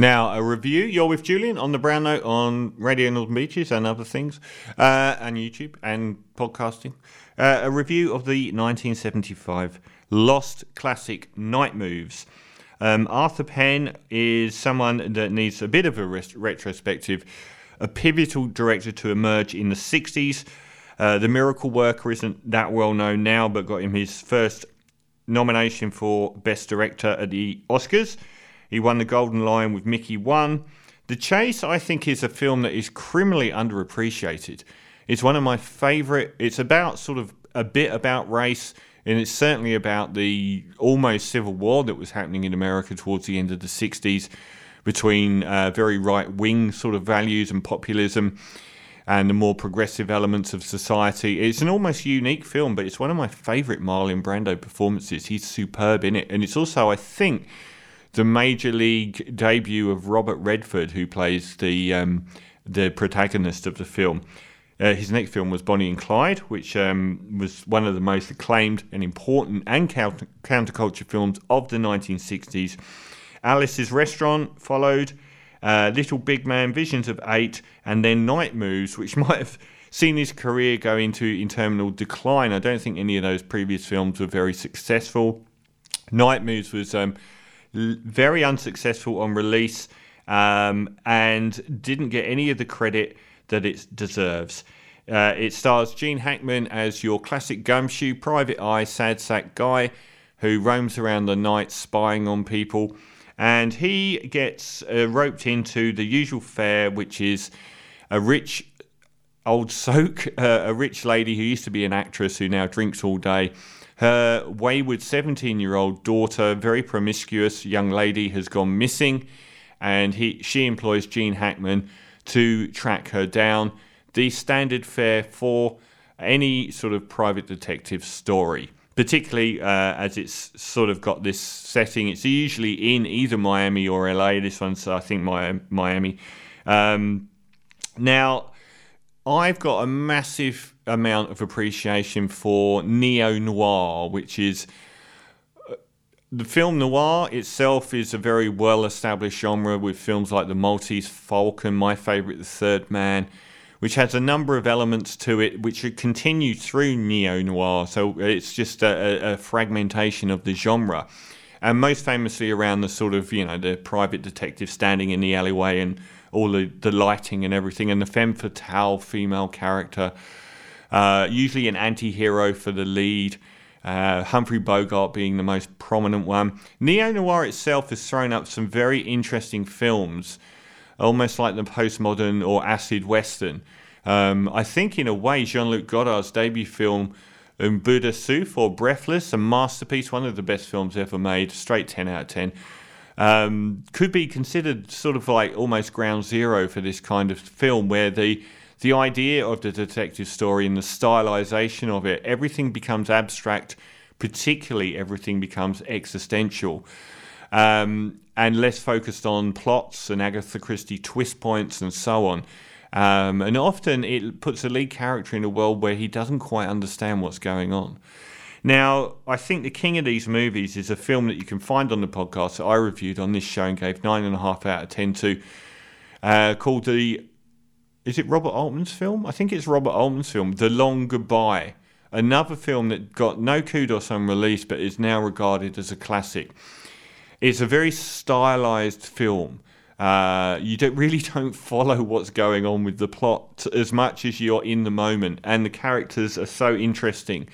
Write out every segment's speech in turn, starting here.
Now, a review. You're with Julian on the Brown Note on Radio Northern Beaches and other things, uh, and YouTube and podcasting. Uh, a review of the 1975 Lost classic Night Moves. Um, Arthur Penn is someone that needs a bit of a ret- retrospective, a pivotal director to emerge in the 60s. Uh, the Miracle Worker isn't that well known now, but got him his first nomination for Best Director at the Oscars. He won the Golden Lion with Mickey One. The Chase, I think, is a film that is criminally underappreciated. It's one of my favourite. It's about sort of a bit about race, and it's certainly about the almost civil war that was happening in America towards the end of the 60s between uh, very right wing sort of values and populism and the more progressive elements of society. It's an almost unique film, but it's one of my favourite Marlon Brando performances. He's superb in it. And it's also, I think, the major league debut of Robert Redford, who plays the um, the protagonist of the film. Uh, his next film was Bonnie and Clyde, which um, was one of the most acclaimed and important and counter- counterculture films of the 1960s. Alice's Restaurant followed, uh, Little Big Man, Visions of Eight, and then Night Moves, which might have seen his career go into interminable decline. I don't think any of those previous films were very successful. Night Moves was um, very unsuccessful on release um, and didn't get any of the credit that it deserves. Uh, it stars Gene Hackman as your classic gumshoe, private eye, sad sack guy who roams around the night spying on people. And he gets uh, roped into the usual fare, which is a rich old soak, uh, a rich lady who used to be an actress who now drinks all day her wayward 17 year old daughter, very promiscuous young lady, has gone missing, and he, she employs Gene Hackman to track her down. The standard fare for any sort of private detective story, particularly uh, as it's sort of got this setting. It's usually in either Miami or LA. This one's, I think, Miami. Um, now, I've got a massive amount of appreciation for neo noir, which is uh, the film noir itself is a very well established genre with films like The Maltese Falcon, my favourite, The Third Man, which has a number of elements to it which continue through neo noir. So it's just a, a, fragmentation of the genre. And most famously around the sort of, you know, the private detective standing in the alleyway and all the, the lighting and everything, and the femme fatale female character uh, usually an anti hero for the lead. Uh, Humphrey Bogart being the most prominent one. Neo noir itself has thrown up some very interesting films, almost like the postmodern or acid western. Um, I think, in a way, Jean Luc Godard's debut film, De Souffle or Breathless, a masterpiece, one of the best films ever made, straight 10 out of 10, um, could be considered sort of like almost ground zero for this kind of film where the the idea of the detective story and the stylization of it, everything becomes abstract, particularly everything becomes existential. Um, and less focused on plots and Agatha Christie twist points and so on. Um, and often it puts a lead character in a world where he doesn't quite understand what's going on. Now, I think the king of these movies is a film that you can find on the podcast that I reviewed on this show and gave nine and a half out of ten to, uh, called the is it Robert Altman's film? I think it's Robert Altman's film, The Long Goodbye. Another film that got no kudos on release but is now regarded as a classic. It's a very stylized film. Uh, you don't really don't follow what's going on with the plot as much as you're in the moment, and the characters are so interesting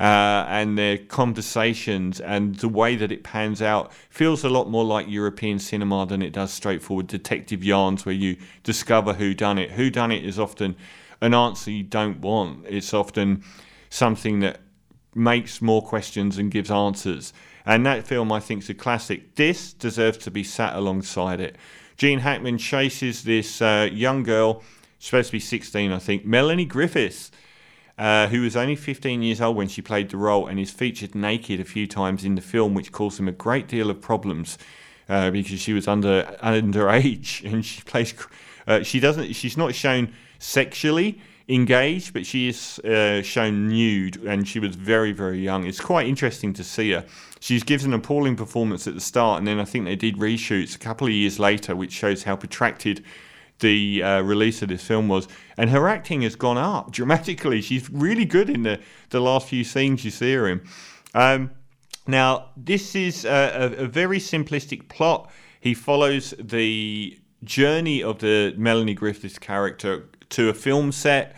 uh, and their conversations and the way that it pans out feels a lot more like European cinema than it does straightforward detective yarns where you discover who done it. Who done it is often an answer you don't want. It's often something that makes more questions and gives answers. And that film, I think, is a classic. This deserves to be sat alongside it. Gene Hackman chases this uh, young girl, supposed to be 16, I think, Melanie Griffiths, uh, who was only 15 years old when she played the role and is featured naked a few times in the film, which caused him a great deal of problems uh, because she was under underage and she plays. Uh, she doesn't. She's not shown sexually engaged, but she is uh, shown nude, and she was very, very young. It's quite interesting to see her. She's given an appalling performance at the start, and then I think they did reshoots a couple of years later, which shows how protracted the uh, release of this film was. And her acting has gone up dramatically. She's really good in the, the last few scenes you see her in. Um, now, this is a, a, a very simplistic plot. He follows the journey of the Melanie Griffiths character to a film set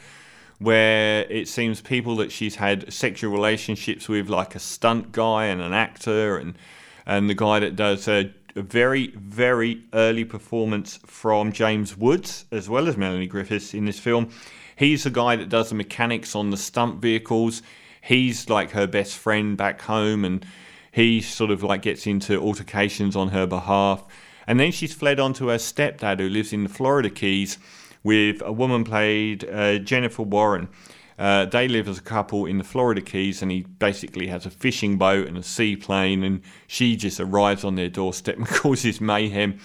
where it seems people that she's had sexual relationships with, like a stunt guy and an actor, and and the guy that does a, a very very early performance from James Woods as well as Melanie Griffiths in this film. He's the guy that does the mechanics on the stunt vehicles. He's like her best friend back home, and he sort of like gets into altercations on her behalf. And then she's fled on to her stepdad, who lives in the Florida Keys, with a woman played uh, Jennifer Warren. Uh, they live as a couple in the Florida Keys, and he basically has a fishing boat and a seaplane, and she just arrives on their doorstep and causes mayhem.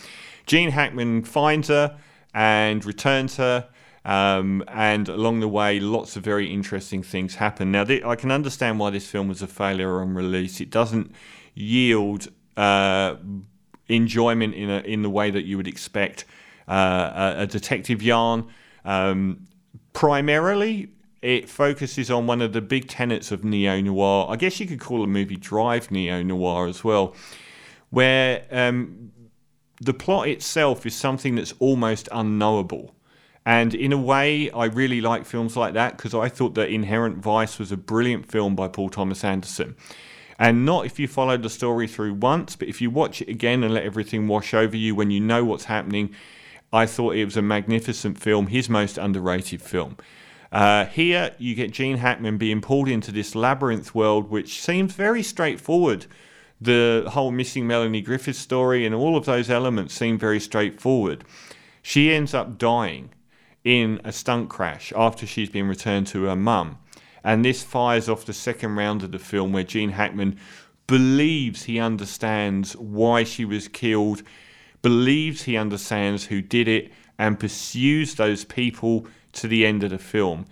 Gene Hackman finds her and returns her, um, and along the way, lots of very interesting things happen. Now, th- I can understand why this film was a failure on release. It doesn't yield uh, enjoyment in a, in the way that you would expect uh, a, detective yarn. Um, primarily, it focuses on one of the big tenets of neo noir. I guess you could call a movie Drive neo noir as well, where um, the plot itself is something that's almost unknowable. And in a way, I really like films like that because I thought that Inherent Vice was a brilliant film by Paul Thomas Anderson. And not if you follow the story through once, but if you watch it again and let everything wash over you when you know what's happening I thought it was a magnificent film, his most underrated film. Uh, here, you get Gene Hackman being pulled into this labyrinth world, which seems very straightforward. The whole missing Melanie Griffith story and all of those elements seem very straightforward. She ends up dying in a stunt crash after she's been returned to her mum. And this fires off the second round of the film where Gene Hackman believes he understands why she was killed believes he understands who did it, and pursues those people to the end of the film.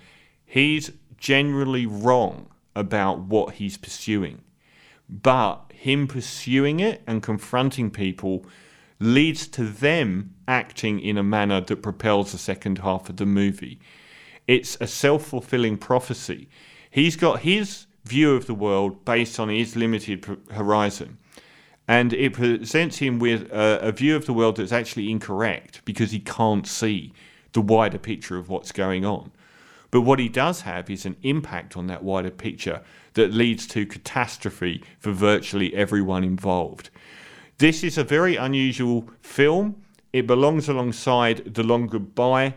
He's generally wrong about what he's pursuing, but him pursuing it and confronting people leads to them acting in a manner that propels the second half of the movie. It's a self fulfilling prophecy. He's got his view of the world based on his limited horizon and it presents him with a, a, view of the world that's actually incorrect because he can't see the wider picture of what's going on. But what he does have is an impact on that wider picture that leads to catastrophe for virtually everyone involved. This is a very unusual film. It belongs alongside The Long Goodbye.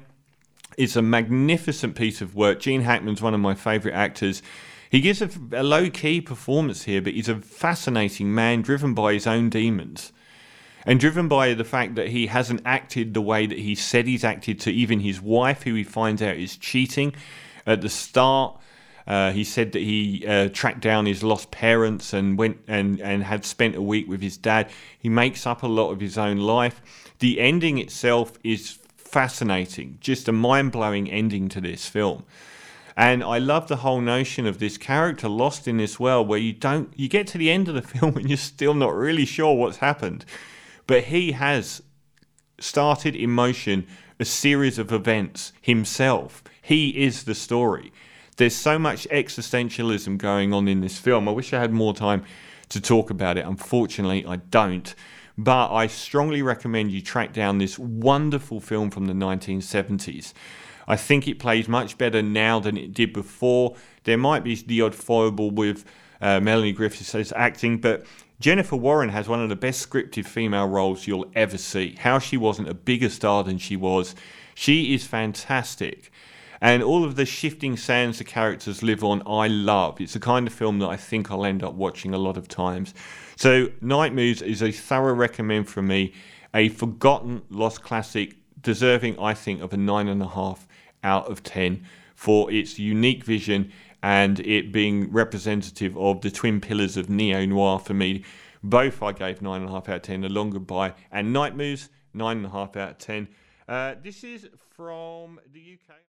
It's a magnificent piece of work. Gene Hackman's one of my favourite actors. He gives a, a low key performance here, but he's a fascinating man driven by his own demons and driven by the fact that he hasn't acted the way that he said he's acted to even his wife, who he finds out is cheating. At the start, uh, he said that he uh, tracked down his lost parents and went and, and had spent a week with his dad. He makes up a lot of his own life. The ending itself is fascinating, just a mind blowing ending to this film. And I love the whole notion of this character lost in this world where you don't you get to the end of the film and you're still not really sure what's happened. But he has started in motion a series of events himself. He is the story. There's so much existentialism going on in this film. I wish I had more time to talk about it. Unfortunately, I don't. But I strongly recommend you track down this wonderful film from the 1970s. I think it plays much better now than it did before. There might be the odd foible with uh, Melanie Griffith's acting, but Jennifer Warren has one of the best scripted female roles you'll ever see. How she wasn't a bigger star than she was. She is fantastic. And all of the shifting sands the characters live on, I love. It's the kind of film that I think I'll end up watching a lot of times. So, Night Moves is a thorough recommend from me. A forgotten lost classic, deserving, I think, of a nine and a half out of 10 for its unique vision and it being representative of the twin pillars of neo noir for me. Both I gave 9.5 out of 10, The Long Goodbye and Night Moves, 9.5 out of 10. Uh, this is from the UK.